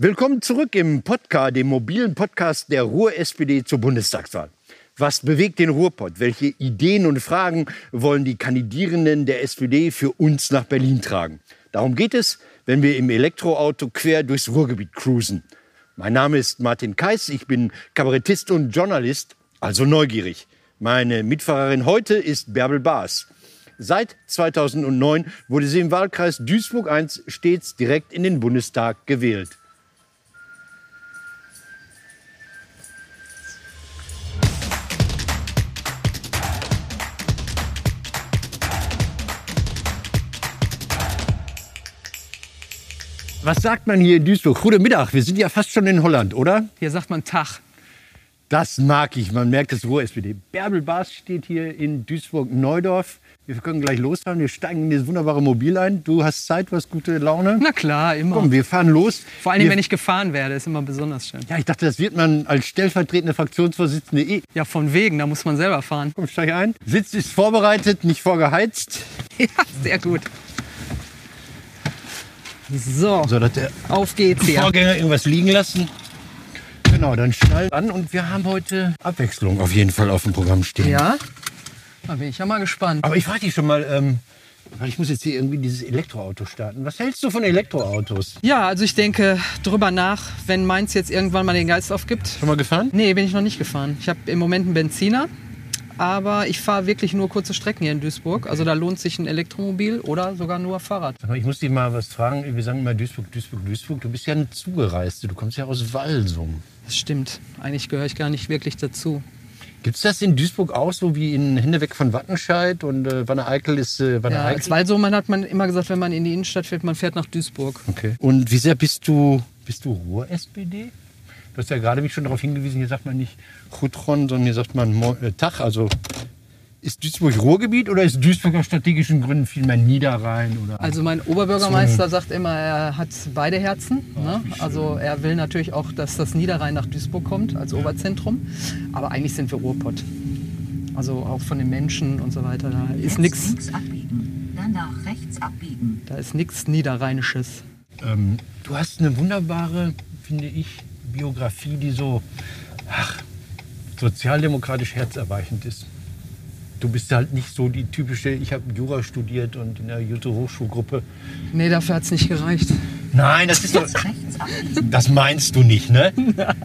Willkommen zurück im Podcast, dem mobilen Podcast der Ruhr-SPD zur Bundestagswahl. Was bewegt den Ruhrpott? Welche Ideen und Fragen wollen die Kandidierenden der SPD für uns nach Berlin tragen? Darum geht es, wenn wir im Elektroauto quer durchs Ruhrgebiet cruisen. Mein Name ist Martin Keiß, ich bin Kabarettist und Journalist, also neugierig. Meine Mitfahrerin heute ist Bärbel Baas. Seit 2009 wurde sie im Wahlkreis Duisburg I stets direkt in den Bundestag gewählt. Was sagt man hier in Duisburg? Guten Mittag, wir sind ja fast schon in Holland, oder? Hier sagt man Tag. Das mag ich, man merkt das Ruhr-SPD. Bärbel Baas steht hier in Duisburg-Neudorf. Wir können gleich losfahren, wir steigen in dieses wunderbare Mobil ein. Du hast Zeit, du hast gute Laune. Na klar, immer. Komm, wir fahren los. Vor allem, wir, wenn ich gefahren werde, ist immer besonders schön. Ja, ich dachte, das wird man als stellvertretende Fraktionsvorsitzende eh. Ja, von wegen, da muss man selber fahren. Komm, steig ein. Sitz ist vorbereitet, nicht vorgeheizt. Ja, sehr gut. So, So, dass der auf geht's hier. Vorgänger irgendwas liegen lassen. Genau, dann schnall an und wir haben heute Abwechslung auf jeden Fall auf dem Programm stehen. Ja? Da bin ich ja mal gespannt. Aber ich frage dich schon mal, ähm, weil ich muss jetzt hier irgendwie dieses Elektroauto starten. Was hältst du von Elektroautos? Ja, also ich denke drüber nach, wenn meins jetzt irgendwann mal den Geist aufgibt. Schon mal gefahren? Nee, bin ich noch nicht gefahren. Ich habe im Moment einen Benziner, aber ich fahre wirklich nur kurze Strecken hier in Duisburg. Also da lohnt sich ein Elektromobil oder sogar nur Fahrrad. Ich muss dich mal was fragen. Wir sagen immer Duisburg, Duisburg, Duisburg. Du bist ja eine Zugereiste. Du kommst ja aus Walsum. Das stimmt. Eigentlich gehöre ich gar nicht wirklich dazu. Gibt es das in Duisburg auch so wie in Hände weg von Wattenscheid und äh, Wanne Eickel ist äh, Wanne Ja, Eickel? als Walsumann hat man immer gesagt, wenn man in die Innenstadt fährt, man fährt nach Duisburg. Okay. Und wie sehr bist du, bist du Ruhr-SPD? Du hast ja gerade mich schon darauf hingewiesen, hier sagt man nicht Chutron, sondern hier sagt man Mo äh, Tach. Also ist Duisburg Ruhrgebiet oder ist Duisburg aus strategischen Gründen vielmehr Niederrhein? Oder Also mein Oberbürgermeister sagt immer, er hat beide Herzen. Ne? Also er will natürlich auch, dass das Niederrhein nach Duisburg kommt als Oberzentrum. Aber eigentlich sind wir Ruhrpott. Also auch von den Menschen und so weiter. Da ist nichts, links abbiegen, dann nach rechts abbiegen. da ist nichts Niederrheinisches. ähm, du hast eine wunderbare, finde ich, Biografie, die so ach, sozialdemokratisch herzerweichend ist. Du bist halt nicht so die typische, ich habe Jura studiert und in der Jute-Hochschulgruppe. Nee, dafür hat es nicht gereicht. Nein, das ist doch, das meinst du nicht, ne?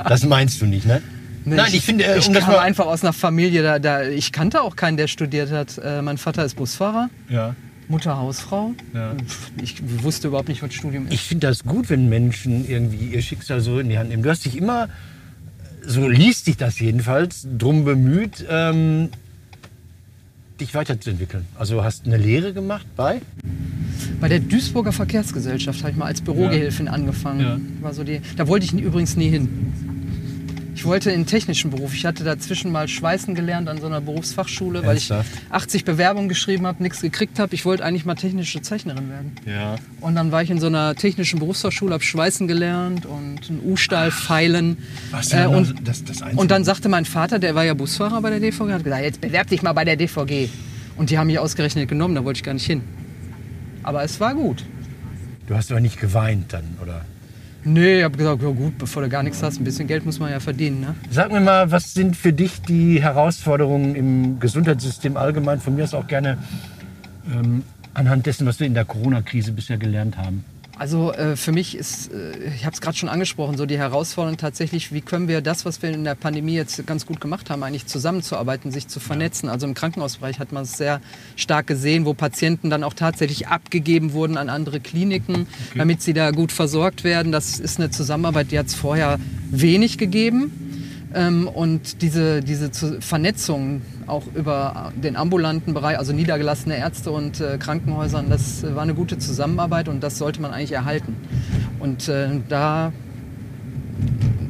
Das meinst du nicht, ne? Nee, Nein, ich finde, äh, ich um das kam mal- einfach aus einer Familie, da, da, ich kannte auch keinen, der studiert hat. Äh, mein Vater ist Busfahrer, Ja. Mutter Hausfrau. Ja. Ich wusste überhaupt nicht, was Studium ist. Ich finde das gut, wenn Menschen irgendwie ihr Schicksal so in die Hand nehmen. Du hast dich immer, so liest dich das jedenfalls, drum bemüht, ähm, dich weiterzuentwickeln. Also hast eine Lehre gemacht bei? Bei der Duisburger Verkehrsgesellschaft habe ich mal als Bürogehilfin angefangen. Ja. War so die, da wollte ich übrigens nie hin. Ich wollte in den technischen Beruf. Ich hatte dazwischen mal Schweißen gelernt an so einer Berufsfachschule, weil ich Ernsthaft? 80 Bewerbungen geschrieben habe, nichts gekriegt habe. Ich wollte eigentlich mal technische Zeichnerin werden. Ja. Und dann war ich in so einer technischen Berufsfachschule, habe Schweißen gelernt und einen U-Stahl feilen. Was Äh, und, das, das Einzige? und dann sagte mein Vater, der war ja Busfahrer bei der DVG, hat gesagt, jetzt bewerb dich mal bei der DVG. Und die haben mich ausgerechnet genommen, da wollte ich gar nicht hin. Aber es war gut. Du hast aber nicht geweint dann, oder? Nee, ich habe gesagt, ja gut, bevor du gar nichts hast, ein bisschen Geld muss man ja verdienen. Ne? Sag mir mal, was sind für dich die Herausforderungen im Gesundheitssystem allgemein? Von mir aus auch gerne ähm, anhand dessen, was wir in der Corona-Krise bisher gelernt haben. Also äh, für mich ist, äh, ich habe es gerade schon angesprochen, so die Herausforderung tatsächlich, wie können wir das, was wir in der Pandemie jetzt ganz gut gemacht haben, eigentlich zusammenzuarbeiten, sich zu vernetzen. Also im Krankenhausbereich hat man es sehr stark gesehen, wo Patienten dann auch tatsächlich abgegeben wurden an andere Kliniken, damit sie da gut versorgt werden. Das ist eine Zusammenarbeit, die hat es vorher wenig gegeben. Ähm, und diese, diese zu- Vernetzung auch über den ambulanten Bereich, also niedergelassene Ärzte und äh, Krankenhäusern, das war eine gute Zusammenarbeit und das sollte man eigentlich erhalten. Und äh, da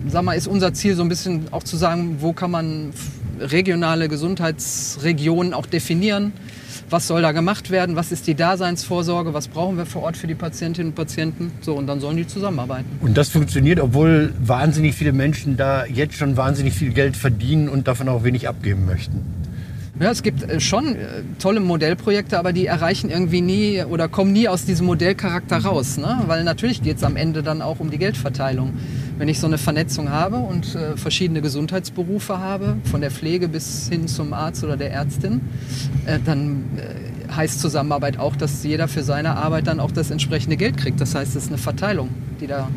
sag mal, ist unser Ziel so ein bisschen auch zu sagen, wo kann man regionale Gesundheitsregionen auch definieren. Was soll da gemacht werden? Was ist die Daseinsvorsorge? Was brauchen wir vor Ort für die Patientinnen und Patienten? So, und dann sollen die zusammenarbeiten. Und das funktioniert, obwohl wahnsinnig viele Menschen da jetzt schon wahnsinnig viel Geld verdienen und davon auch wenig abgeben möchten. Ja, es gibt äh, schon äh, tolle Modellprojekte, aber die erreichen irgendwie nie oder kommen nie aus diesem Modellcharakter raus. Ne? Weil natürlich geht es am Ende dann auch um die Geldverteilung. Wenn ich so eine Vernetzung habe und äh, verschiedene Gesundheitsberufe habe, von der Pflege bis hin zum Arzt oder der Ärztin, äh, dann äh, heißt Zusammenarbeit auch, dass jeder für seine Arbeit dann auch das entsprechende Geld kriegt. Das heißt, es ist eine Verteilung, die da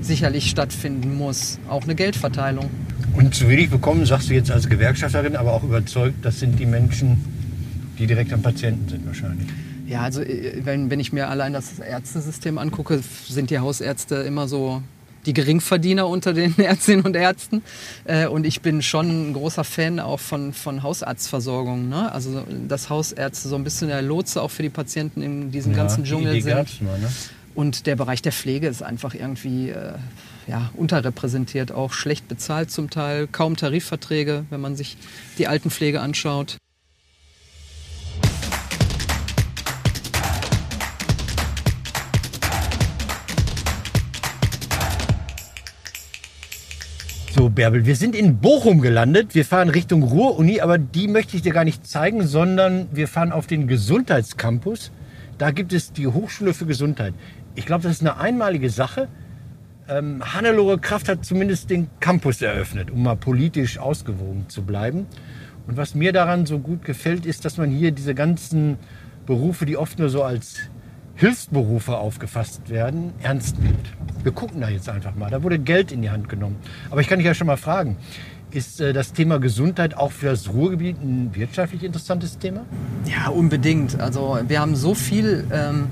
sicherlich stattfinden muss. Auch eine Geldverteilung. Und zu wenig bekommen, sagst du jetzt als Gewerkschafterin, aber auch überzeugt, das sind die Menschen, die direkt am Patienten sind wahrscheinlich. Ja, also äh, wenn, wenn ich mir allein das Ärztesystem angucke, sind die Hausärzte immer so die Geringverdiener unter den Ärztinnen und Ärzten. Äh, und ich bin schon ein großer Fan auch von, von Hausarztversorgung. Ne? Also dass Hausärzte so ein bisschen der Lotse auch für die Patienten in diesem ganzen Dschungel die sind. mal, ne? Und der Bereich der Pflege ist einfach irgendwie äh, ja, unterrepräsentiert, auch schlecht bezahlt zum Teil, kaum Tarifverträge, wenn man sich die Altenpflege anschaut. Bärbel, wir sind in Bochum gelandet. Wir fahren Richtung Ruhr-Uni, aber die möchte ich dir gar nicht zeigen, sondern wir fahren auf den Gesundheitscampus. Da gibt es die Hochschule für Gesundheit. Ich glaube, das ist eine einmalige Sache. Ähm, Hannelore Kraft hat zumindest den Campus eröffnet, um mal politisch ausgewogen zu bleiben. Und was mir daran so gut gefällt, ist, dass man hier diese ganzen Berufe, die oft nur so als Hilfsberufe aufgefasst werden, ernst nimmt. Wir gucken da jetzt einfach mal. Da wurde Geld in die Hand genommen. Aber ich kann dich ja schon mal fragen, ist äh, das Thema Gesundheit auch für das Ruhrgebiet ein wirtschaftlich interessantes Thema? Ja, unbedingt. Also wir haben so viel ähm,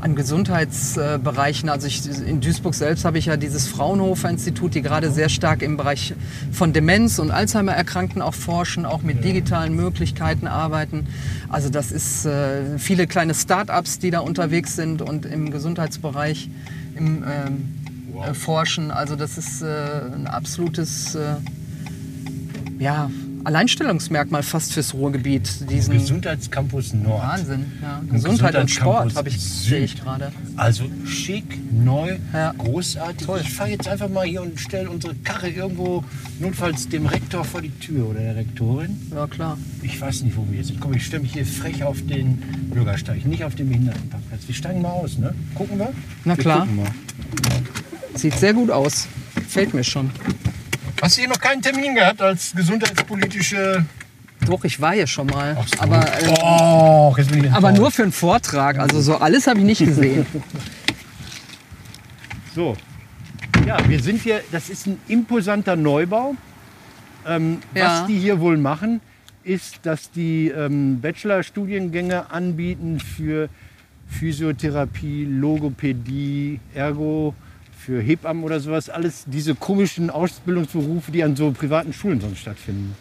an Gesundheitsbereichen. Also ich, in Duisburg selbst habe ich ja dieses Fraunhofer Institut, die gerade sehr stark im Bereich von Demenz und Alzheimer-Erkrankten auch forschen, auch mit digitalen Möglichkeiten arbeiten. Also das ist äh, viele kleine Start-ups, die da unterwegs sind und im Gesundheitsbereich im ähm, äh, forschen. Also das ist äh, ein absolutes äh, ja, Alleinstellungsmerkmal fast fürs Ruhrgebiet. Diesen Gesundheitscampus Nord. Wahnsinn. Ja. Gesundheit und Sport habe ich, sehe ich gerade. Also schick, neu, Ja. großartig. Ich fahre jetzt einfach mal hier und stelle unsere Karre irgendwo notfalls dem Rektor vor die Tür oder der Rektorin. Ja, klar. Ich weiß nicht, wo wir jetzt sind. Komm, ich stelle mich hier frech auf den Bürgersteig, nicht auf den Behindertenparkplatz. Wir steigen mal aus, ne? Gucken wir? Na Wir klar. gucken mal. Sieht sehr gut aus. Fällt mir schon. Hast du hier noch keinen Termin gehabt als gesundheitspolitische... Doch, ich war hier schon mal. Ach so. Aber, äh, oh, jetzt bin ich aber nur für einen Vortrag. Also so alles habe ich nicht gesehen. So. Ja, wir sind hier, das ist ein imposanter Neubau. Ähm, Ja. Was die hier wohl machen, ist, dass die ähm, Bachelorstudiengänge anbieten für Physiotherapie, Logopädie, Ergo, für Hebammen oder sowas. Alles diese komischen Ausbildungsberufe, die an so privaten Schulen sonst stattfinden.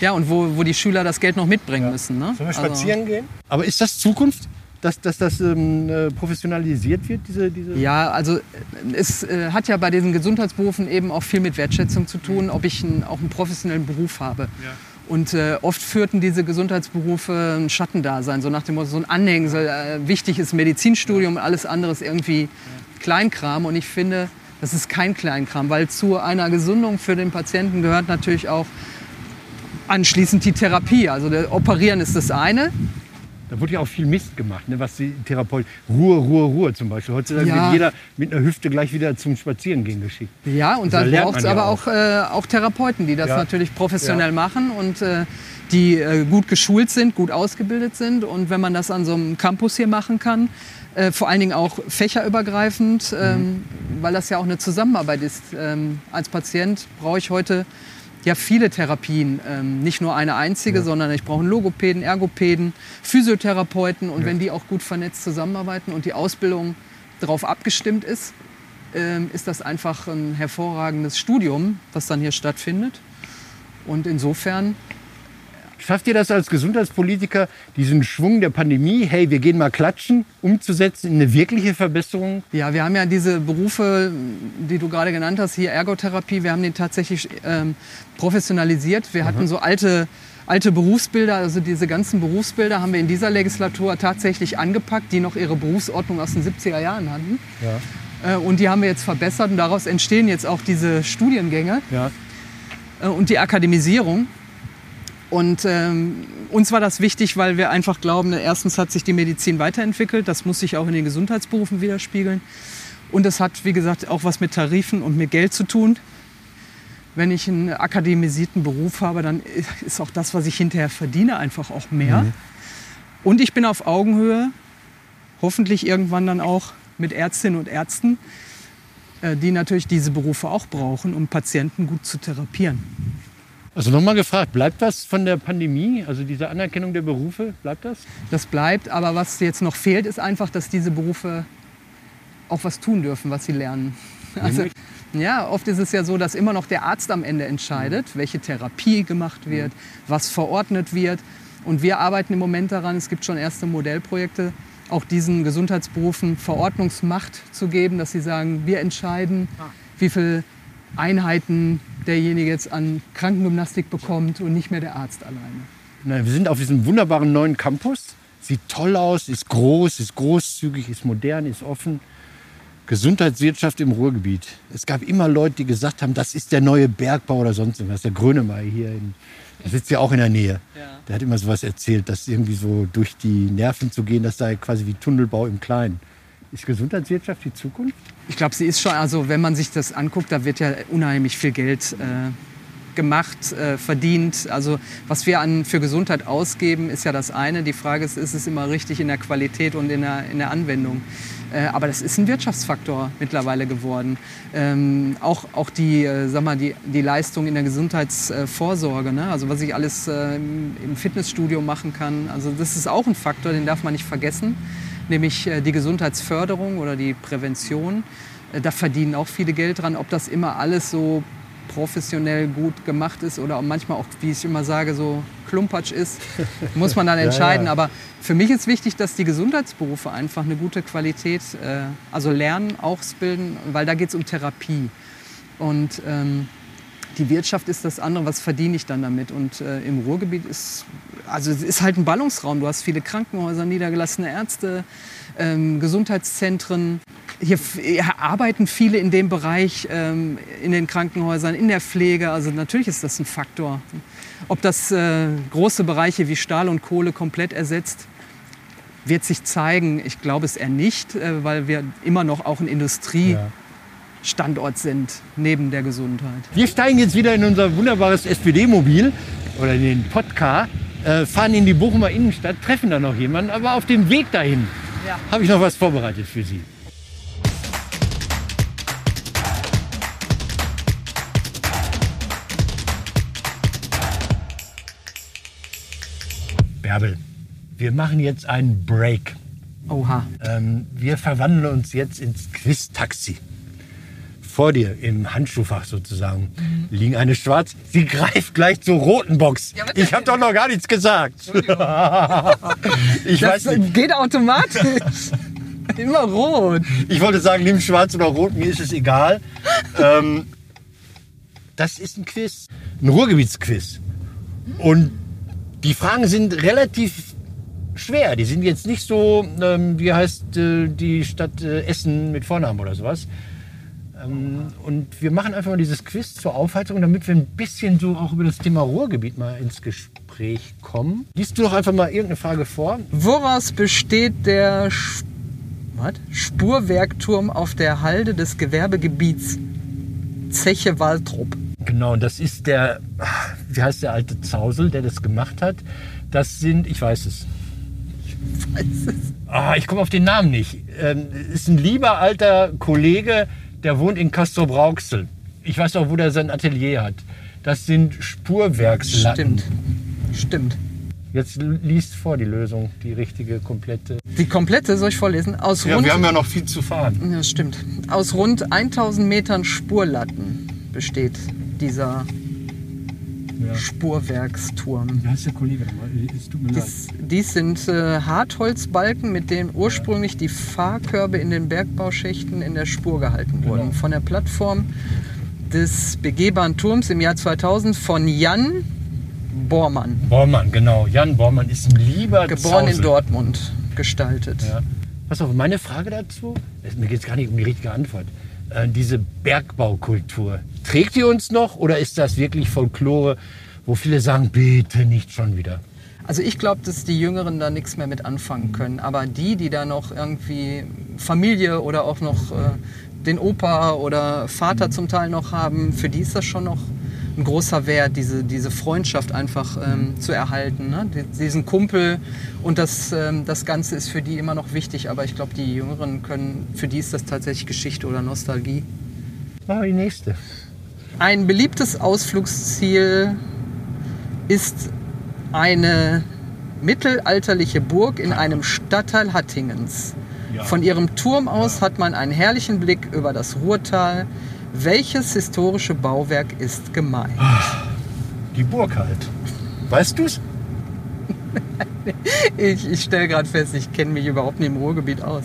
Ja, und wo, wo die Schüler das Geld noch mitbringen müssen. Ne? Sollen wir Also- spazieren gehen? Aber ist das Zukunft, dass, dass das ähm, äh, professionalisiert wird, diese, diese Ja, also äh, es äh, hat ja bei diesen Gesundheitsberufen eben auch viel mit Wertschätzung zu tun, ob ich einen, auch einen professionellen Beruf habe. Und äh, oft führten diese Gesundheitsberufe ein Schattendasein, so nach dem Motto, so ein Anhängsel. Äh, wichtig ist Medizinstudium, alles andere ist irgendwie Kleinkram. Und ich finde, das ist kein Kleinkram, weil zu einer Gesundung für den Patienten gehört natürlich auch anschließend die Therapie. Also Operieren ist das eine, Da wurde ja auch viel Mist gemacht, ne, was die Therapeuten. Ruhe, Ruhe, Ruhe zum Beispiel. Heutzutage Ja. wird jeder mit einer Hüfte gleich wieder zum Spazierengehen geschickt. Ja, und Da dann braucht es ja aber auch. auch, äh, auch Therapeuten, die das Ja. natürlich professionell machen und äh, die äh, gut geschult sind, gut ausgebildet sind. Und wenn man das an so einem Campus hier machen kann, äh, vor allen Dingen auch fächerübergreifend, ähm, weil das ja auch eine Zusammenarbeit ist. Ähm, als Patient brauche ich heute ja viele Therapien, ähm, nicht nur eine einzige, sondern ich brauche einen Logopäden, Ergopäden, Physiotherapeuten. Und wenn die auch gut vernetzt zusammenarbeiten und die Ausbildung darauf abgestimmt ist, ähm, ist das einfach ein hervorragendes Studium, was dann hier stattfindet. Und insofern, Schafft ihr das als Gesundheitspolitiker, diesen Schwung der Pandemie, hey, wir gehen mal klatschen, umzusetzen in eine wirkliche Verbesserung? ja, wir haben ja diese Berufe, die du gerade genannt hast, hier Ergotherapie, wir haben den tatsächlich ähm, professionalisiert. Wir hatten so alte, alte Berufsbilder, also diese ganzen Berufsbilder haben wir in dieser Legislatur tatsächlich angepackt, die noch ihre Berufsordnung aus den 70er Jahren hatten. Ja. Äh, und die haben wir jetzt verbessert und daraus entstehen jetzt auch diese Studiengänge. Ja. äh, und die Akademisierung. Und ähm, uns war das wichtig, weil wir einfach glauben, erstens hat sich die Medizin weiterentwickelt, das muss sich auch in den Gesundheitsberufen widerspiegeln. Und es hat, wie gesagt, auch was mit Tarifen und mit Geld zu tun. Wenn ich einen akademisierten Beruf habe, dann ist auch das, was ich hinterher verdiene, einfach auch mehr. Mhm. Und ich bin auf Augenhöhe, hoffentlich irgendwann dann auch mit Ärztinnen und Ärzten, äh, die natürlich diese Berufe auch brauchen, um Patienten gut zu therapieren. Also nochmal gefragt, bleibt was von der Pandemie, also diese Anerkennung der Berufe, bleibt das? Das bleibt, aber was jetzt noch fehlt, ist einfach, dass diese Berufe auch was tun dürfen, was sie lernen. Also, ja, oft ist es ja so, dass immer noch der Arzt am Ende entscheidet, welche Therapie gemacht wird, was verordnet wird. Und wir arbeiten im Moment daran, es gibt schon erste Modellprojekte, auch diesen Gesundheitsberufen Verordnungsmacht zu geben, dass sie sagen, wir entscheiden, ah. wie viele Einheiten derjenige jetzt an Krankengymnastik bekommt und nicht mehr der Arzt alleine. Nein, wir sind auf diesem wunderbaren neuen Campus. Sieht toll aus, ist groß, ist großzügig, ist modern, ist offen. Gesundheitswirtschaft im Ruhrgebiet. Es gab immer Leute, die gesagt haben, das ist der neue Bergbau oder sonst irgendwas. Der Grönemeyer hier, in, der sitzt ja auch in der Nähe. Ja. Der hat immer sowas erzählt, dass irgendwie so durch die Nerven zu gehen, das sei quasi wie Tunnelbau im Kleinen. Ist Gesundheitswirtschaft die Zukunft? Ich glaube, sie ist schon, also wenn man sich das anguckt, da wird ja unheimlich viel Geld äh, gemacht, äh, verdient. Also was wir an, für Gesundheit ausgeben, ist ja das eine. Die Frage ist, ist es immer richtig in der Qualität und in der, in der Anwendung? Äh, aber das ist ein Wirtschaftsfaktor mittlerweile geworden. Ähm, auch, auch die, äh, sag mal, die, die Leistung in der Gesundheitsvorsorge, ne? also was ich alles äh, im Fitnessstudio machen kann. Also das ist auch ein Faktor, den darf man nicht vergessen, nämlich äh, die Gesundheitsförderung oder die Prävention. Äh, da verdienen auch viele Geld dran. Ob das immer alles so professionell gut gemacht ist oder manchmal auch, wie ich immer sage, so Klumpatsch ist, muss man dann entscheiden. ja, ja. Aber für mich ist wichtig, dass die Gesundheitsberufe einfach eine gute Qualität, äh, also lernen, ausbilden, weil da geht es um Therapie. Und ähm, die Wirtschaft ist das andere, was verdiene ich dann damit? Und äh, im Ruhrgebiet ist, also es ist halt ein Ballungsraum. Du hast viele Krankenhäuser, niedergelassene Ärzte, ähm, Gesundheitszentren. Hier, hier, arbeiten viele in dem Bereich, ähm, in den Krankenhäusern, in der Pflege. Also natürlich ist das ein Faktor. Ob das äh, große Bereiche wie Stahl und Kohle komplett ersetzt, wird sich zeigen. Ich glaube es eher nicht, äh, weil wir immer noch auch ein Industriestandort sind, neben der Gesundheit. Wir steigen jetzt wieder in unser wunderbares SPD-Mobil oder in den Podcar, äh, fahren in die Bochumer Innenstadt, treffen da noch jemanden, aber auf dem Weg dahin ja. habe ich noch was vorbereitet für Sie. Bärbel, wir machen jetzt einen Break. Oha. Ähm, wir verwandeln uns jetzt ins Quiz-Taxi. Vor dir im Handschuhfach sozusagen mhm. liegen eine schwarz. Sie greift gleich zur roten Box. Ja, ich habe doch noch gar nichts gesagt. ich das weiß nicht. geht automatisch. Immer rot. Ich wollte sagen, nimm schwarz oder rot, mir ist es egal. ähm, das ist ein Quiz, ein Ruhrgebietsquiz. Und die Fragen sind relativ schwer. Die sind jetzt nicht so, ähm, wie heißt äh, die Stadt äh, Essen mit Vornamen oder sowas. Ähm, und wir machen einfach mal dieses Quiz zur Aufheizung, damit wir ein bisschen so auch über das Thema Ruhrgebiet mal ins Gespräch kommen. Liest du doch einfach mal irgendeine Frage vor. Woraus besteht der Sp Spurwerkturm auf der Halde des Gewerbegebiets Zeche Waldrop? Genau, das ist der, wie heißt der alte Zausel, der das gemacht hat. Das sind, ich weiß es. Ich weiß es. Ah, ich komme auf den Namen nicht. Ähm, ist ein lieber alter Kollege, der wohnt in Castro Brauxel. Ich weiß auch, wo der sein Atelier hat. Das sind Spurwerkslatten. Stimmt. Stimmt. Jetzt liest vor die Lösung, die richtige, komplette. Die komplette soll ich vorlesen? Aus ja, rund, wir haben ja noch viel zu fahren. Ja, stimmt. Aus rund 1000 Metern Spurlatten besteht dieser ja. Spurwerksturm. Wie heißt der Kollege nochmal? Es tut mir dies, leid. Dies sind äh, Hartholzbalken, mit denen ursprünglich die Fahrkörbe in den Bergbauschächten in der Spur gehalten genau. wurden. Von der Plattform des begehbaren Turms im Jahr 2000 von Jan Bormann. Bormann, genau. Jan Bormann ist ein lieber Geboren Zausel. in Dortmund, gestaltet. Ja. Pass auf, meine Frage dazu, mir geht es gar nicht um die richtige Antwort. Äh, diese Bergbaukultur, trägt die uns noch oder ist das wirklich Folklore, wo viele sagen, bitte nicht schon wieder? Also ich glaube, dass die Jüngeren da nichts mehr mit anfangen können. Aber die, die da noch irgendwie Familie oder auch noch äh, den Opa oder Vater zum Teil noch haben, für die ist das schon noch ein großer Wert, diese, diese Freundschaft einfach ähm, zu erhalten. Ne? Diesen Kumpel und das, ähm, das Ganze ist für die immer noch wichtig. Aber ich glaube, die Jüngeren können, für die ist das tatsächlich Geschichte oder Nostalgie. Mal die nächste. Ein beliebtes Ausflugsziel ist eine mittelalterliche Burg in einem Stadtteil Hattingens. Ja. Von ihrem Turm aus hat man einen herrlichen Blick über das Ruhrtal. Welches historische Bauwerk ist gemeint? Die Burg halt. Weißt du's? Ich, ich stelle gerade fest, ich kenne mich überhaupt nicht im Ruhrgebiet aus.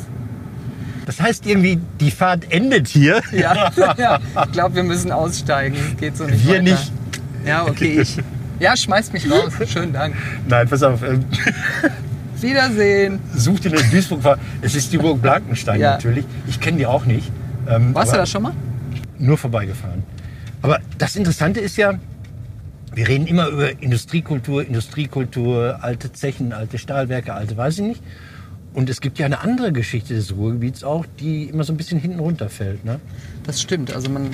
Das heißt irgendwie, die Fahrt endet hier. Ja, ja. ich glaube, wir müssen aussteigen. Geht so nicht Wir weiter. nicht. Ja, okay, ich. Ja, schmeißt mich raus. Schönen Dank. Nein, pass auf. ähm, Wiedersehen. Such dir eine Duisburg. Es ist die Burg Blankenstein Ja. natürlich. Ich kenne die auch nicht. Ähm, Warst du da schon mal? Nur vorbeigefahren. Aber das Interessante ist ja, wir reden immer über Industriekultur, Industriekultur, alte Zechen, alte Stahlwerke, alte weiß ich nicht. Und es gibt ja eine andere Geschichte des Ruhrgebiets auch, die immer so ein bisschen hinten runterfällt. Ne? Das stimmt. Also man.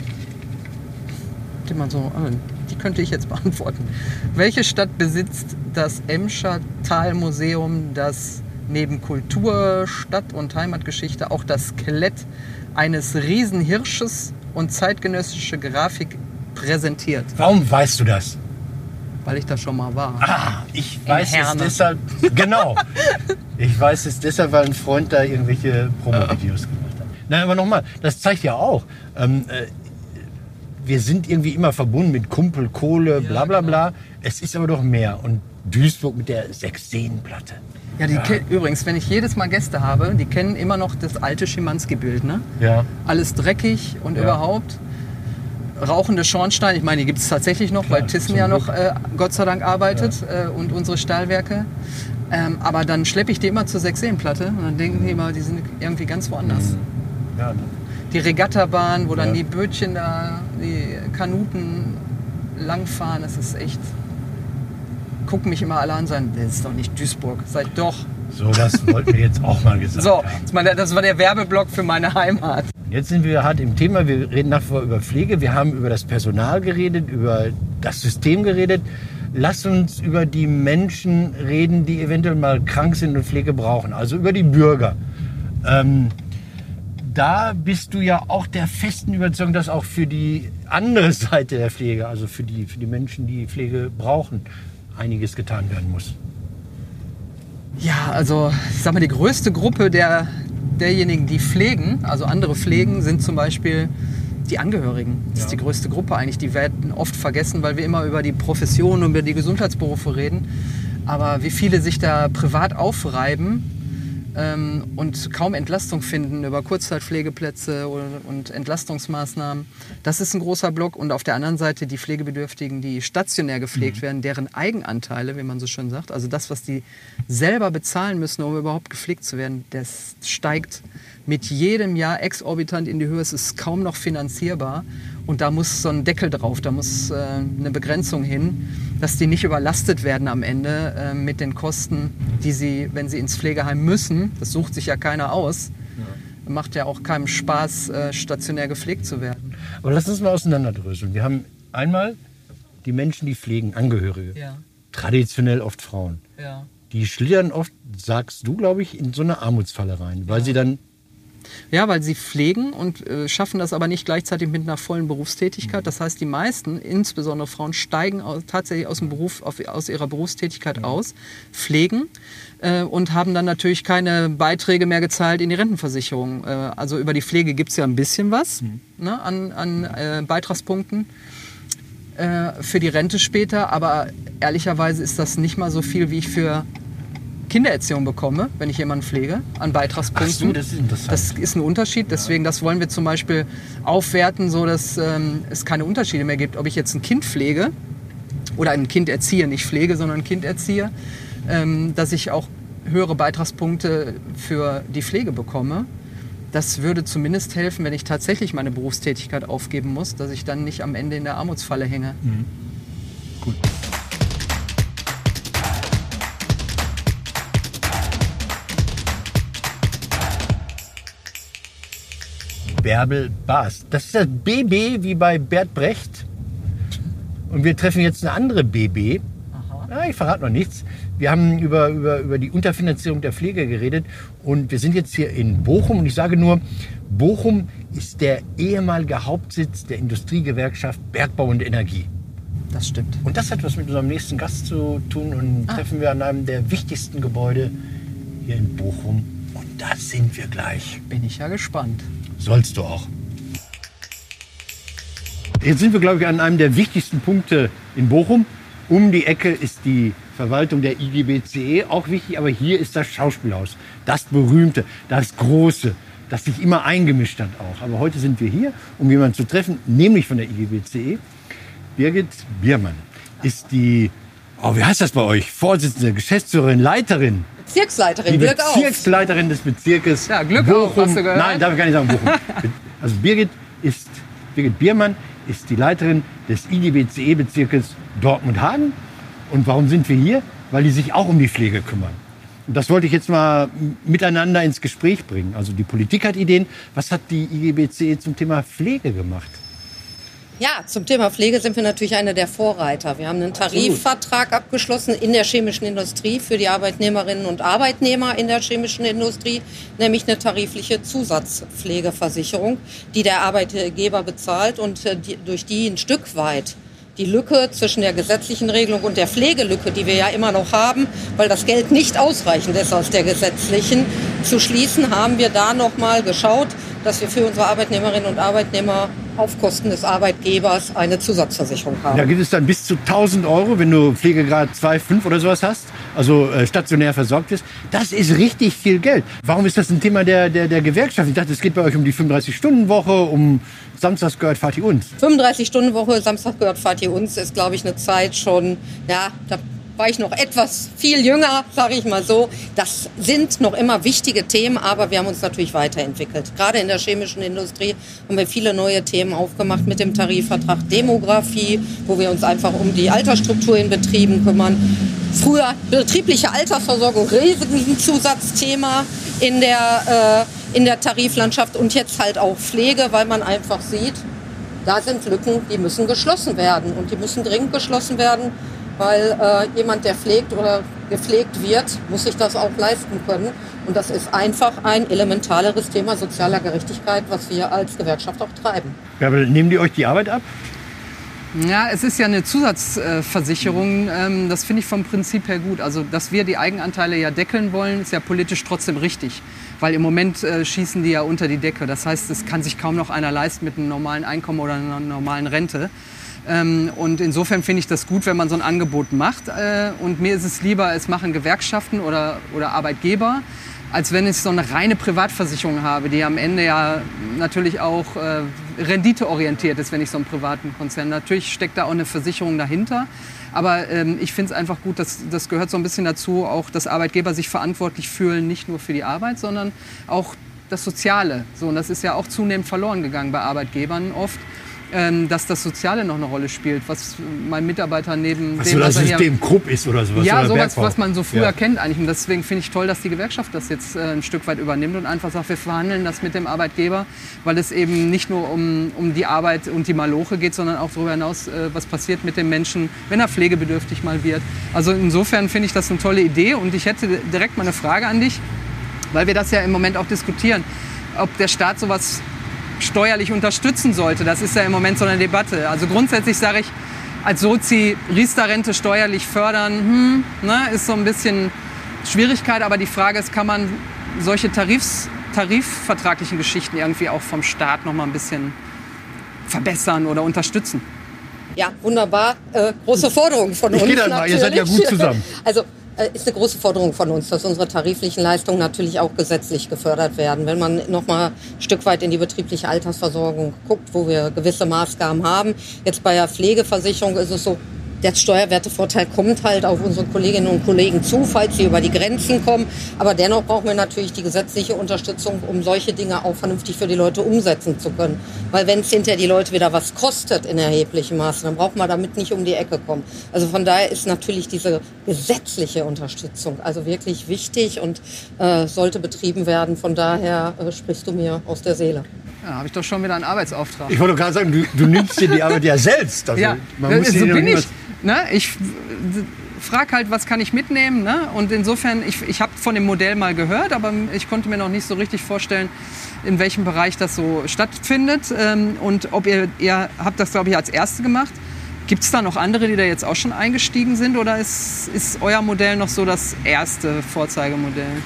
Die, man so, ah, die könnte ich jetzt beantworten. Welche Stadt besitzt das Emscher Talmuseum, das neben Kultur, Stadt- und Heimatgeschichte auch das Skelett eines Riesenhirsches und zeitgenössische Grafik präsentiert? Warum weißt du das? Weil ich da schon mal war. Ah, ich weiß es deshalb. Genau. Ich weiß es deshalb, weil ein Freund da irgendwelche Promo-Videos gemacht hat. Nein, aber nochmal, das zeigt ja auch. Ähm, äh, wir sind irgendwie immer verbunden mit Kumpel, Kohle, bla bla bla. Es ist aber doch mehr. Und Duisburg mit der Sechs-Seen-Platte. Ja, die ke- übrigens, wenn ich jedes Mal Gäste habe, die kennen immer noch das alte Schimanski-Bild, ne? Ja. Alles dreckig und Ja. überhaupt. Rauchende Schornsteine, ich meine, die gibt es tatsächlich noch, Klar, weil Thyssen ja noch äh, Gott sei Dank arbeitet äh, und unsere Stahlwerke. Ähm, aber dann schleppe ich die immer zur Sechseenplatte und dann denken die immer, die sind irgendwie ganz woanders. ja ne? Die Regattabahn, wo dann Ja. die Bötchen da, die Kanuten langfahren, das ist echt. Gucken mich immer alle an und sagen, das ist doch nicht Duisburg. Seid doch. Sowas wollten wir jetzt auch mal gesagt So, haben. das war der- das war der Werbeblock für meine Heimat. Jetzt sind wir hart im Thema. Wir reden nach wie vor über Pflege. Wir haben über das Personal geredet, über das System geredet. Lass uns über die Menschen reden, die eventuell mal krank sind und Pflege brauchen. Also über die Bürger. Ähm, da bist du ja auch der festen Überzeugung, dass auch für die andere Seite der Pflege, also für die, für die Menschen, die Pflege brauchen, einiges getan werden muss. Ja, also ich sag mal, die größte Gruppe der, derjenigen, die pflegen, also andere pflegen, sind zum Beispiel die Angehörigen. Das ist Ja. die größte Gruppe eigentlich. Die werden oft vergessen, weil wir immer über die Profession und über die Gesundheitsberufe reden. Aber wie viele sich da privat aufreiben ähm, und kaum Entlastung finden über Kurzzeitpflegeplätze und Entlastungsmaßnahmen, das ist ein großer Block. Und auf der anderen Seite die Pflegebedürftigen, die stationär gepflegt werden, deren Eigenanteile, wie man so schön sagt, also das, was die selber bezahlen müssen, um überhaupt gepflegt zu werden, das steigt mit jedem Jahr exorbitant in die Höhe. Es ist kaum noch finanzierbar. Und da muss so ein Deckel drauf, da muss äh, eine Begrenzung hin, dass die nicht überlastet werden am Ende äh, mit den Kosten, die sie, wenn sie ins Pflegeheim müssen, das sucht sich ja keiner aus, macht ja auch keinem Spaß, äh, stationär gepflegt zu werden. Aber lass uns mal auseinanderdröseln. Wir haben einmal die Menschen, die pflegen, Angehörige. Ja, Traditionell oft Frauen. ja. Die schlittern oft, sagst du, glaube ich, in so eine Armutsfalle rein, weil sie dann Ja, weil sie pflegen und äh, schaffen das aber nicht gleichzeitig mit einer vollen Berufstätigkeit. Das heißt, die meisten, insbesondere Frauen, steigen aus, tatsächlich aus dem Beruf, auf, aus ihrer Berufstätigkeit aus, pflegen äh, und haben dann natürlich keine Beiträge mehr gezahlt in die Rentenversicherung. Äh, also über die Pflege gibt es ja ein bisschen was ne, an, an äh, Beitragspunkten äh, für die Rente später, aber ehrlicherweise ist das nicht mal so viel, wie ich für Kindererziehung bekomme, wenn ich jemanden pflege, an Beitragspunkten. Ach so, das ist. Das ist ein Unterschied, deswegen das wollen wir zum Beispiel aufwerten, so dass ähm, es keine Unterschiede mehr gibt, ob ich jetzt ein Kind pflege oder ein Kind erziehe, nicht pflege, sondern ein Kind erziehe, ähm, dass ich auch höhere Beitragspunkte für die Pflege bekomme. Das würde zumindest helfen, wenn ich tatsächlich meine Berufstätigkeit aufgeben muss, dass ich dann nicht am Ende in der Armutsfalle hänge. Gut. Bärbel Baas. Das ist das BB wie bei Bert Brecht. Und wir treffen jetzt eine andere BB. Ja, ich verrate noch nichts. Wir haben über, über, über die Unterfinanzierung der Pflege geredet und wir sind jetzt hier in Bochum und ich sage nur, Bochum ist der ehemalige Hauptsitz der Industriegewerkschaft Bergbau und Energie. Das stimmt. Und das hat was mit unserem nächsten Gast zu tun und Ah. treffen wir an einem der wichtigsten Gebäude hier in Bochum. Und da sind wir gleich. Bin ich ja gespannt. Sollst du auch. Jetzt sind wir, glaube ich, an einem der wichtigsten Punkte in Bochum. Um die Ecke ist die Verwaltung der IGBCE auch wichtig, aber hier ist das Schauspielhaus. Das berühmte, das große, das sich immer eingemischt hat auch. Aber heute sind wir hier, um jemanden zu treffen, nämlich von der IGBCE. Birgit Biermann ist die, oh, wie heißt das bei euch? Vorsitzende, Geschäftsführerin, Leiterin. Bezirksleiterin, Die Glück auf. Bezirksleiterin des Bezirkes Ja, Glück auf, hast du gehört? Nein, darf ich gar nicht sagen Bochum. Also Birgit ist, Birgit Biermann ist die Leiterin des IGBCE-Bezirkes Dortmund-Hagen. Und warum sind wir hier? Weil die sich auch um die Pflege kümmern. Und das wollte ich jetzt mal miteinander ins Gespräch bringen. Also die Politik hat Ideen. Was hat die IGBCE zum Thema Pflege gemacht? Ja, zum Thema Pflege sind wir natürlich einer der Vorreiter. Wir haben einen Tarifvertrag abgeschlossen in der chemischen Industrie für die Arbeitnehmerinnen und Arbeitnehmer in der chemischen Industrie, nämlich eine tarifliche Zusatzpflegeversicherung, die der Arbeitgeber bezahlt und äh, die, durch die ein Stück weit die Lücke zwischen der gesetzlichen Regelung und der Pflegelücke, die wir ja immer noch haben, weil das Geld nicht ausreichend ist aus der gesetzlichen, zu schließen, haben wir da noch mal geschaut, dass wir für unsere Arbeitnehmerinnen und Arbeitnehmer auf Kosten des Arbeitgebers eine Zusatzversicherung haben. Da gibt es dann bis zu 1000 Euro, wenn du Pflegegrad 2, 5 oder sowas hast, also äh, stationär versorgt bist. Das ist richtig viel Geld. Warum ist das ein Thema der, der, der Gewerkschaft? Ich dachte, es geht bei euch um die 35-Stunden-Woche, um Samstags gehört Fahrt ihr uns. 35-Stunden-Woche, Samstag gehört Fatih uns, ist, glaube ich, eine Zeit schon, ja, da war ich noch etwas viel jünger, sage ich mal so. Das sind noch immer wichtige Themen, aber wir haben uns natürlich weiterentwickelt. Gerade in der chemischen Industrie haben wir viele neue Themen aufgemacht mit dem Tarifvertrag Demografie, wo wir uns einfach um die Altersstruktur in Betrieben kümmern. Früher betriebliche Altersversorgung, riesigen Zusatzthema in der, äh, in der Tariflandschaft und jetzt halt auch Pflege, weil man einfach sieht, da sind Lücken, die müssen geschlossen werden. Und die müssen dringend geschlossen werden, weil äh, jemand, der pflegt oder gepflegt wird, muss sich das auch leisten können. Und das ist einfach ein elementaleres Thema sozialer Gerechtigkeit, was wir als Gewerkschaft auch treiben. Bärbel, nehmen die euch die Arbeit ab? Ja, es ist ja eine Zusatzversicherung. Ähm, das finde ich vom Prinzip her gut. Also, dass wir die Eigenanteile ja deckeln wollen, ist ja politisch trotzdem richtig. Weil im Moment äh, schießen die ja unter die Decke. Das heißt, es kann sich kaum noch einer leisten mit einem normalen Einkommen oder einer normalen Rente. Ähm, und insofern finde ich das gut, wenn man so ein Angebot macht. Äh, und mir ist es lieber, es machen Gewerkschaften oder, oder Arbeitgeber, als wenn ich so eine reine Privatversicherung habe, die am Ende ja natürlich auch äh, renditeorientiert ist, wenn ich so einen privaten Konzern. Natürlich steckt da auch eine Versicherung dahinter. Aber ähm, ich finde es einfach gut, dass das gehört so ein bisschen dazu, auch dass Arbeitgeber sich verantwortlich fühlen, nicht nur für die Arbeit, sondern auch das Soziale. So, und das ist ja auch zunehmend verloren gegangen bei Arbeitgebern oft, ähm, dass das Soziale noch eine Rolle spielt, was mein Mitarbeiter neben Was dem, so das was hier System Krupp ist oder sowas. ja, oder sowas, Bergbau. was man so früher Ja. kennt eigentlich. Und deswegen finde ich toll, dass die Gewerkschaft das jetzt äh, ein Stück weit übernimmt und einfach sagt, wir verhandeln das mit dem Arbeitgeber, weil es eben nicht nur um, um die Arbeit und die Maloche geht, sondern auch darüber hinaus, äh, was passiert mit dem Menschen, wenn er pflegebedürftig mal wird. Also insofern finde ich das eine tolle Idee und ich hätte direkt mal eine Frage an dich, weil wir das ja im Moment auch diskutieren, ob der Staat sowas steuerlich unterstützen sollte. Das ist ja im Moment so eine Debatte. Also grundsätzlich sage ich, als Sozi Riester-Rente steuerlich fördern, hm, ne, ist so ein bisschen Schwierigkeit. Aber die Frage ist, kann man solche Tarifs, tarifvertraglichen Geschichten irgendwie auch vom Staat noch mal ein bisschen verbessern oder unterstützen? Ja, wunderbar. Äh, große Forderung von uns. Ich geh dann mal, ihr seid ja natürlich. gut zusammen. Also ist eine große Forderung von uns, dass unsere tariflichen Leistungen natürlich auch gesetzlich gefördert werden. Wenn man noch mal ein Stück weit in die betriebliche Altersversorgung guckt, wo wir gewisse Maßgaben haben. Jetzt bei der Pflegeversicherung ist es so, der Steuerwertevorteil kommt halt auf unsere Kolleginnen und Kollegen zu, falls sie über die Grenzen kommen. Aber dennoch brauchen wir natürlich die gesetzliche Unterstützung, um solche Dinge auch vernünftig für die Leute umsetzen zu können. Weil wenn es hinterher die Leute wieder was kostet in erheblichem Maße, dann braucht man damit nicht um die Ecke kommen. Also von daher ist natürlich diese gesetzliche Unterstützung also wirklich wichtig und äh, sollte betrieben werden. Von daher äh, sprichst du mir aus der Seele. Ja, habe ich doch schon wieder einen Arbeitsauftrag. Ich wollte gerade sagen, du, du nimmst dir die Arbeit ja selbst. Also ja, man muss so bin ich. Ne? Ich frage halt, was kann ich mitnehmen. Ne? Und insofern, ich, ich habe von dem Modell mal gehört, aber ich konnte mir noch nicht so richtig vorstellen, in welchem Bereich das so stattfindet. Ähm, und ob ihr, ihr habt das, glaube ich, als Erste gemacht. Gibt es da noch andere, die da jetzt auch schon eingestiegen sind? Oder ist, ist euer Modell noch so das erste Vorzeigemodell?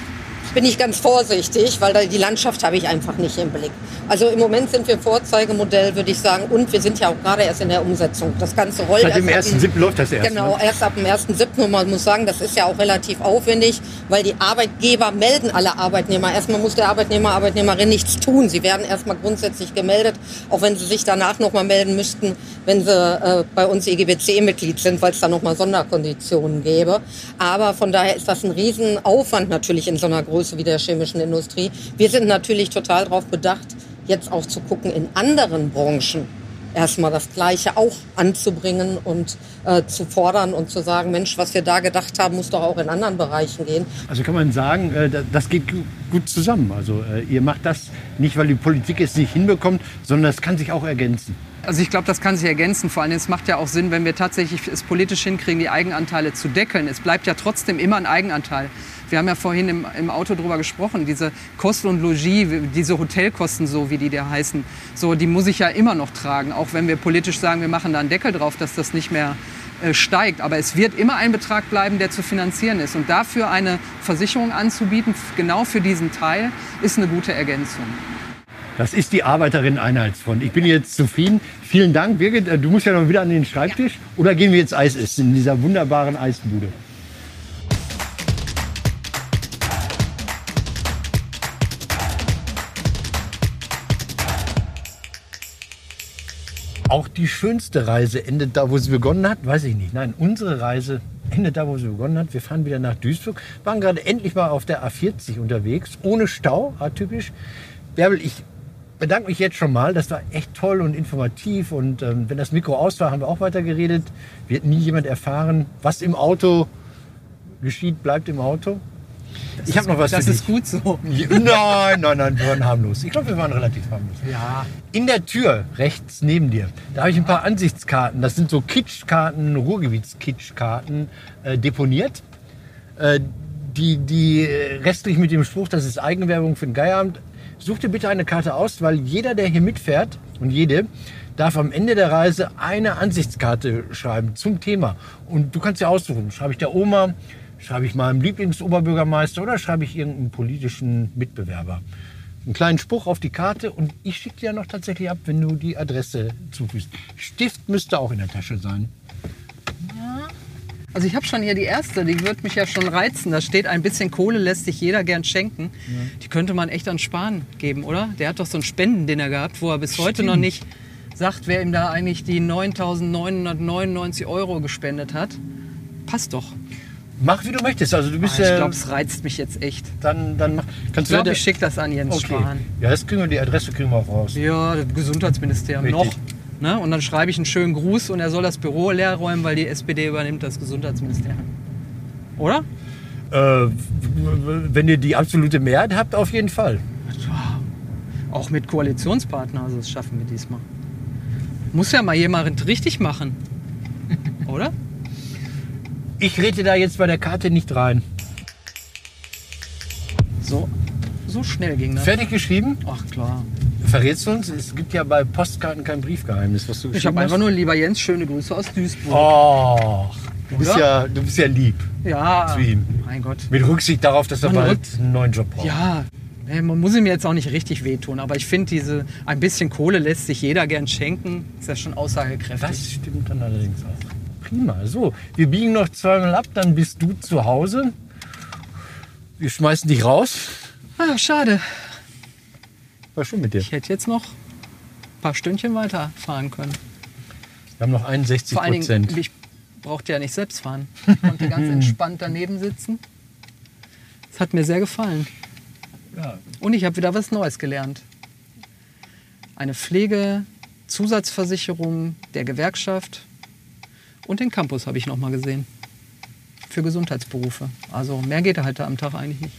Bin ich ganz vorsichtig, weil da die Landschaft habe ich einfach nicht im Blick. Also im Moment sind wir Vorzeigemodell, würde ich sagen, und wir sind ja auch gerade erst in der Umsetzung. Das Ganze rollt Seit dem erst ab 1.7. läuft das erst. Genau, Ne? erst ab dem 1.7. Und man muss sagen, das ist ja auch relativ aufwendig, weil die Arbeitgeber melden alle Arbeitnehmer. Erstmal muss der Arbeitnehmer, Arbeitnehmerin nichts tun. Sie werden erstmal grundsätzlich gemeldet, auch wenn sie sich danach nochmal melden müssten, wenn sie äh, bei uns IGBC-Mitglied sind, weil es da nochmal Sonderkonditionen gäbe. Aber von daher ist das ein Riesenaufwand natürlich in so einer Größe wie der chemischen Industrie. Wir sind natürlich total darauf bedacht, jetzt auch zu gucken in anderen Branchen erstmal das Gleiche auch anzubringen und äh, zu fordern und zu sagen, Mensch, was wir da gedacht haben, muss doch auch in anderen Bereichen gehen. Also kann man sagen, äh, da- das geht gu- gut zusammen. Also äh, ihr macht das nicht, weil die Politik es nicht hinbekommt, sondern es kann sich auch ergänzen. Also ich glaube, das kann sich ergänzen. Vor allem, es macht ja auch Sinn, wenn wir tatsächlich es politisch hinkriegen, die Eigenanteile zu deckeln. Es bleibt ja trotzdem immer ein Eigenanteil. Wir haben ja vorhin im, im Auto drüber gesprochen, diese Kosten und Logis, diese Hotelkosten, so wie die da heißen, so, die muss ich ja immer noch tragen. Auch wenn wir politisch sagen, wir machen da einen Deckel drauf, dass das nicht mehr äh, steigt. Aber es wird immer ein Betrag bleiben, der zu finanzieren ist. Und dafür eine Versicherung anzubieten, genau für diesen Teil, ist eine gute Ergänzung. Das ist die Arbeiterin-Einheitsfront. Ich bin jetzt zufrieden. Vielen Dank, Birgit. Äh, Du musst ja noch wieder an den Schreibtisch. Oder gehen wir jetzt Eis essen in dieser wunderbaren Eisbude? Auch die schönste Reise endet da, wo sie begonnen hat. Weiß ich nicht. Nein, unsere Reise endet da, wo sie begonnen hat. Wir fahren wieder nach Duisburg. Waren gerade endlich mal auf der A40 unterwegs. Ohne Stau, atypisch. Bärbel, ich bedanke mich jetzt schon mal. Das war echt toll und informativ. Und ähm, wenn das Mikro aus war, haben wir auch weiter geredet. Wird nie jemand erfahren, was im Auto geschieht, bleibt im Auto. ich habe noch was Das ist dich. gut so. Nein, nein, nein, wir waren harmlos. Ich glaube, wir waren relativ harmlos. Ja. In der Tür rechts neben dir, da habe ich ein paar Ansichtskarten. Das sind so Kitschkarten, Ruhrgebietskitschkarten äh, deponiert. Äh, die, die restlich mit dem Spruch, das ist Eigenwerbung für den Geieramt. Such dir bitte eine Karte aus, weil jeder, der hier mitfährt und jede, darf am Ende der Reise eine Ansichtskarte schreiben zum Thema. Und du kannst ja aussuchen, schreibe ich der Oma, schreibe ich meinem Lieblingsoberbürgermeister oder schreibe ich irgendeinen politischen Mitbewerber. Einen kleinen Spruch auf die Karte und ich schicke dir noch tatsächlich ab, wenn du die Adresse zufügst. Stift müsste auch in der Tasche sein. Also ich habe schon hier die erste, die wird mich ja schon reizen. Da steht, ein bisschen Kohle lässt sich jeder gern schenken. Die könnte man echt an Spahn geben, oder? Der hat doch so ein Spendendinner gehabt, wo er bis heute noch nicht sagt, wer ihm da eigentlich die 9.999 Euro gespendet hat. Passt doch. Mach wie du möchtest. Also du bist ich äh, glaube, es reizt mich jetzt echt. dann, dann mach. Ich Kannst du glaube, ja ich schicke das an Jens Okay. Spahn. Ja, das kriegen wir, die Adresse kriegen wir auch raus. Ja, das Gesundheitsministerium Richtig. noch. Ne? Und dann schreibe ich einen schönen Gruß und er soll das Büro leer räumen, weil die SPD übernimmt das Gesundheitsministerium. Oder? Äh, wenn ihr die absolute Mehrheit habt, auf jeden Fall. Auch mit Koalitionspartner, also das schaffen wir diesmal. Muss ja mal jemand richtig machen. Oder? Ich rede da jetzt bei der Karte nicht rein. So, so schnell ging das. Fertig geschrieben? Ach klar. Verrätst du uns? Es gibt ja bei Postkarten kein Briefgeheimnis, was du Ich geschrieben habe einfach nur, lieber Jens, schöne Grüße aus Duisburg. Oh, du bist, Oder? ja, du bist ja lieb. ja, zu ihm. mein Gott. Mit Rücksicht darauf, dass er Man bald rückt- einen neuen Job braucht. Ja, ey, man muss ihm jetzt auch nicht richtig wehtun, aber ich finde, diese ein bisschen Kohle lässt sich jeder gern schenken. Ist ja schon aussagekräftig. Das stimmt dann allerdings auch. Prima. So, wir biegen noch zweimal ab, dann bist du zu Hause. Wir schmeißen dich raus. Ah, schade. War schön mit dir. Ich hätte jetzt noch ein paar Stündchen weiterfahren können. Wir haben noch 61 Vor allen Prozent. Dingen, ich brauchte ja nicht selbst fahren. Ich konnte ganz entspannt daneben sitzen. Das hat mir sehr gefallen. Und ich habe wieder was Neues gelernt. Eine Pflegezusatzversicherung der Gewerkschaft und den Campus habe ich noch mal gesehen. Für Gesundheitsberufe. Also mehr geht halt da am Tag eigentlich nicht.